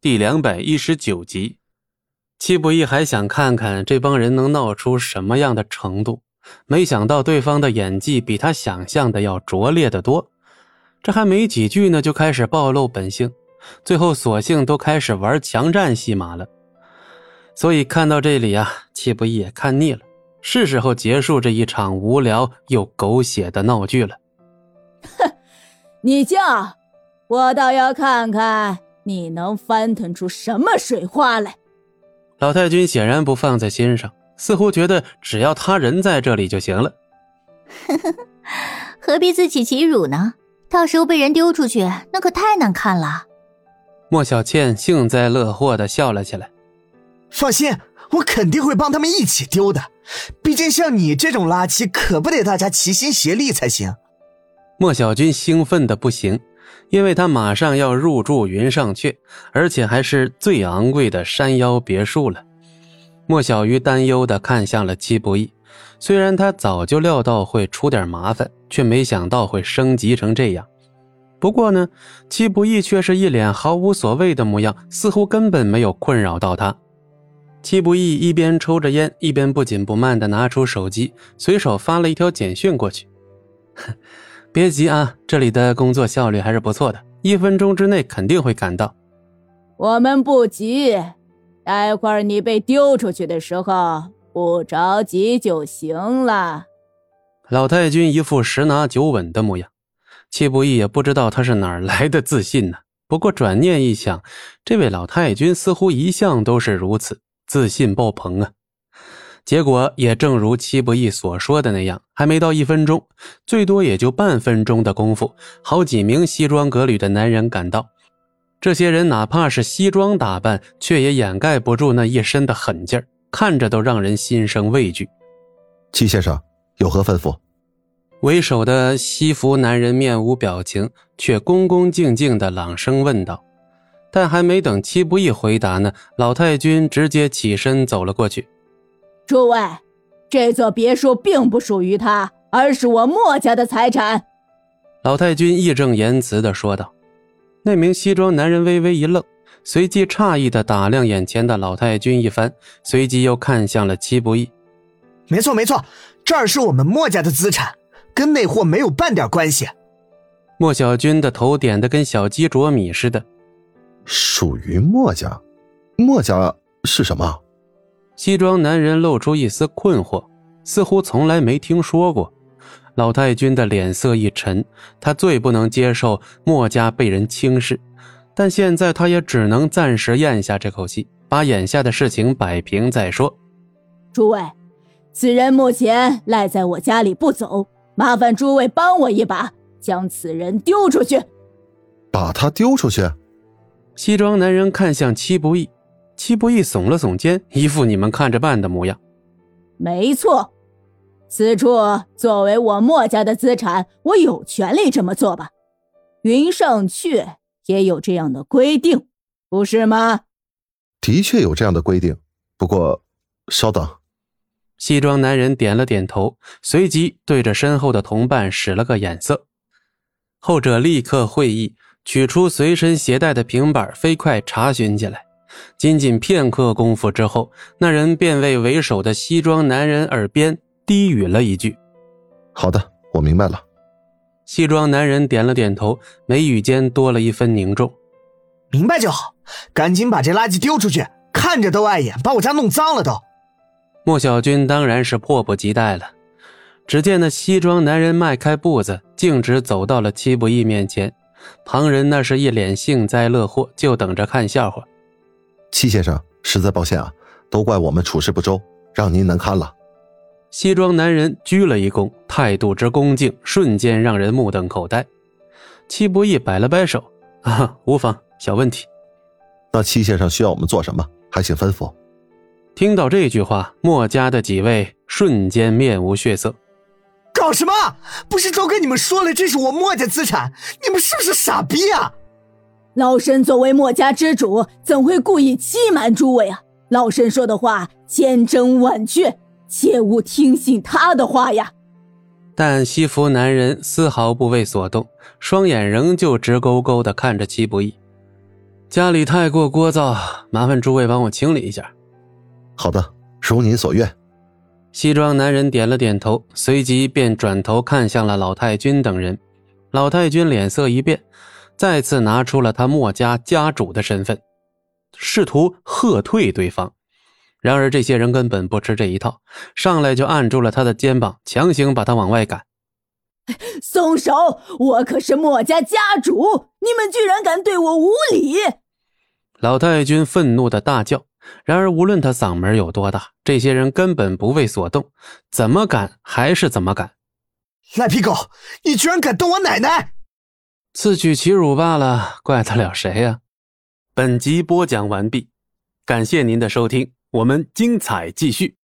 第两百一十九集。戚不义还想看看这帮人能闹出什么样的程度，没想到对方的演技比他想象的要拙劣的多。这还没几句呢，就开始暴露本性，最后索性都开始玩强战戏码了。所以看到这里啊，戚不义也看腻了，是时候结束这一场无聊又狗血的闹剧了。哼，你叫，我倒要看看你能翻腾出什么水花来。老太君显然不放在心上，似乎觉得只要他人在这里就行了。呵 呵何必自取其辱呢？到时候被人丢出去，那可太难看了。莫小倩幸灾乐祸的笑了起来。放心，我肯定会帮他们一起丢的。毕竟像你这种垃圾，可不得大家齐心协力才行。莫小军兴奋的不行，因为他马上要入住云上阙，而且还是最昂贵的山腰别墅了。莫小鱼担忧的看向了戚不义，虽然他早就料到会出点麻烦，却没想到会升级成这样。不过呢，戚不义却是一脸毫无所谓的模样，似乎根本没有困扰到他。戚不义一边抽着烟，一边不紧不慢地拿出手机，随手发了一条简讯过去。别急啊，这里的工作效率还是不错的，一分钟之内肯定会赶到。我们不急，待会儿你被丢出去的时候不着急就行了。老太君一副十拿九稳的模样，戚不义也不知道他是哪来的自信呢。不过转念一想，这位老太君似乎一向都是如此。自信爆棚啊！结果也正如戚不义所说的那样，还没到一分钟，最多也就半分钟的功夫，好几名西装革履的男人赶到。这些人哪怕是西装打扮，却也掩盖不住那一身的狠劲儿，看着都让人心生畏惧。戚先生有何吩咐？为首的西服男人面无表情，却恭恭敬敬的朗声问道。但还没等戚不义回答呢，老太君直接起身走了过去。诸位，这座别墅并不属于他，而是我墨家的财产。老太君义正言辞的说道。那名西装男人微微一愣，随即诧异的打量眼前的老太君一番，随即又看向了戚不义。没错没错，这儿是我们墨家的资产，跟那货没有半点关系。莫小军的头点的跟小鸡啄米似的。属于墨家，墨家是什么？西装男人露出一丝困惑，似乎从来没听说过。老太君的脸色一沉，他最不能接受墨家被人轻视，但现在他也只能暂时咽下这口气，把眼下的事情摆平再说。诸位，此人目前赖在我家里不走，麻烦诸位帮我一把，将此人丢出去。把他丢出去？西装男人看向戚不义，戚不义耸了耸肩，一副你们看着办的模样。没错，此处作为我墨家的资产，我有权利这么做吧？云上阙也有这样的规定，不是吗？的确有这样的规定，不过，稍等。西装男人点了点头，随即对着身后的同伴使了个眼色，后者立刻会意。取出随身携带的平板，飞快查询起来。仅仅片刻功夫之后，那人便为为首的西装男人耳边低语了一句：“好的，我明白了。”西装男人点了点头，眉宇间多了一分凝重。“明白就好，赶紧把这垃圾丢出去，看着都碍眼，把我家弄脏了都。”莫小军当然是迫不及待了。只见那西装男人迈开步子，径直走到了戚不义面前。旁人那是一脸幸灾乐祸，就等着看笑话。戚先生，实在抱歉啊，都怪我们处事不周，让您难堪了。西装男人鞠了一躬，态度之恭敬，瞬间让人目瞪口呆。戚不义摆了摆手：“啊，无妨，小问题。”那戚先生需要我们做什么？还请吩咐。听到这句话，墨家的几位瞬间面无血色。搞什么？不是都跟你们说了，这是我墨家资产，你们是不是傻逼啊？老身作为墨家之主，怎会故意欺瞒诸位啊？老身说的话千真万确，切勿听信他的话呀。但西服男人丝毫不为所动，双眼仍旧直勾勾的看着戚不义。家里太过聒噪，麻烦诸位帮我清理一下。好的，如您所愿。西装男人点了点头，随即便转头看向了老太君等人。老太君脸色一变，再次拿出了他墨家家主的身份，试图喝退对方。然而这些人根本不吃这一套，上来就按住了他的肩膀，强行把他往外赶。松手！我可是墨家家主，你们居然敢对我无礼！老太君愤怒的大叫。然而无论他嗓门有多大，这些人根本不为所动，怎么敢还是怎么敢。赖皮狗，你居然敢动我奶奶！自取其辱罢了，怪得了谁呀？本集播讲完毕，感谢您的收听，我们精彩继续。